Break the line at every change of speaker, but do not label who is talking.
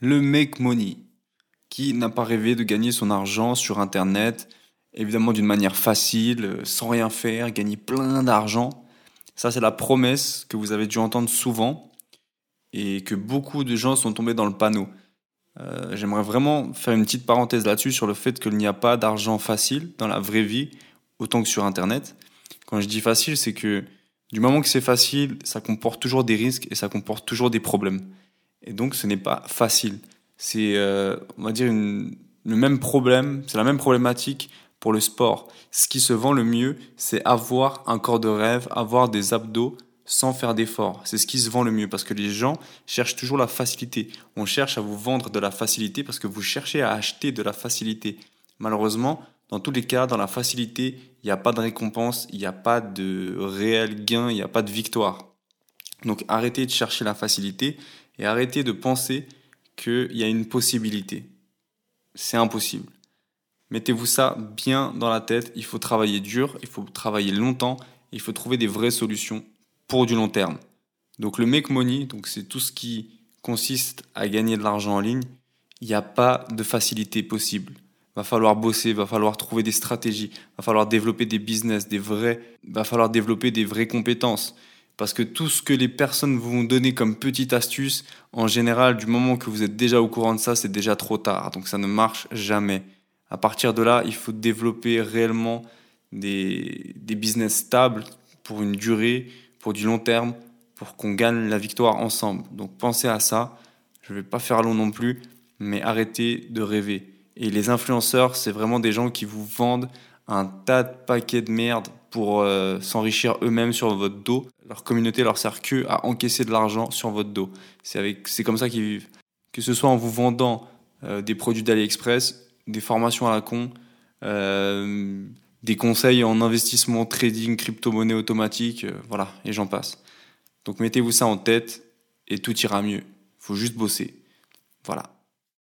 Le make money, qui n'a pas rêvé de gagner son argent sur Internet, évidemment d'une manière facile, sans rien faire, gagner plein d'argent. Ça, c'est la promesse que vous avez dû entendre souvent et que beaucoup de gens sont tombés dans le panneau. J'aimerais vraiment faire une petite parenthèse là-dessus sur le fait qu'il n'y a pas d'argent facile dans la vraie vie, autant que sur Internet. Quand je dis facile, c'est que du moment que c'est facile, ça comporte toujours des risques et ça comporte toujours des problèmes. Et donc, ce n'est pas facile. C'est, euh, on va dire, une, le même problème, c'est la même problématique pour le sport. Ce qui se vend le mieux, c'est avoir un corps de rêve, avoir des abdos sans faire d'efforts. C'est ce qui se vend le mieux parce que les gens cherchent toujours la facilité. On cherche à vous vendre de la facilité parce que vous cherchez à acheter de la facilité. Malheureusement, dans tous les cas, dans la facilité, il n'y a pas de récompense, il n'y a pas de réel gain, il n'y a pas de victoire. Donc arrêtez de chercher la facilité et arrêtez de penser qu'il y a une possibilité. C'est impossible. Mettez-vous ça bien dans la tête, il faut travailler dur, il faut travailler longtemps, il faut trouver des vraies solutions pour du long terme. Donc le make money, c'est tout ce qui consiste à gagner de l'argent en ligne. Il n'y a pas de facilité possible. Va falloir bosser, va falloir trouver des stratégies, va falloir développer des business, des vrais, va falloir développer des vraies compétences. Parce que tout ce que les personnes vous vont donner comme petite astuce, en général, du moment que vous êtes déjà au courant de ça, c'est déjà trop tard. Donc ça ne marche jamais. À partir de là, il faut développer réellement des, des business stables pour une durée, pour du long terme, pour qu'on gagne la victoire ensemble. Donc pensez à ça. Je ne vais pas faire long non plus, mais arrêtez de rêver. Et les influenceurs, c'est vraiment des gens qui vous vendent un tas de paquets de merde pour euh, s'enrichir eux-mêmes sur votre dos. Leur communauté leur sert que à encaisser de l'argent sur votre dos. C'est avec, c'est comme ça qu'ils vivent. Que ce soit en vous vendant euh, des produits d'AliExpress, des formations à la con, euh, des conseils en investissement, trading, crypto-monnaie automatique, euh, voilà, et j'en passe. Donc mettez-vous ça en tête et tout ira mieux. Faut juste bosser. Voilà.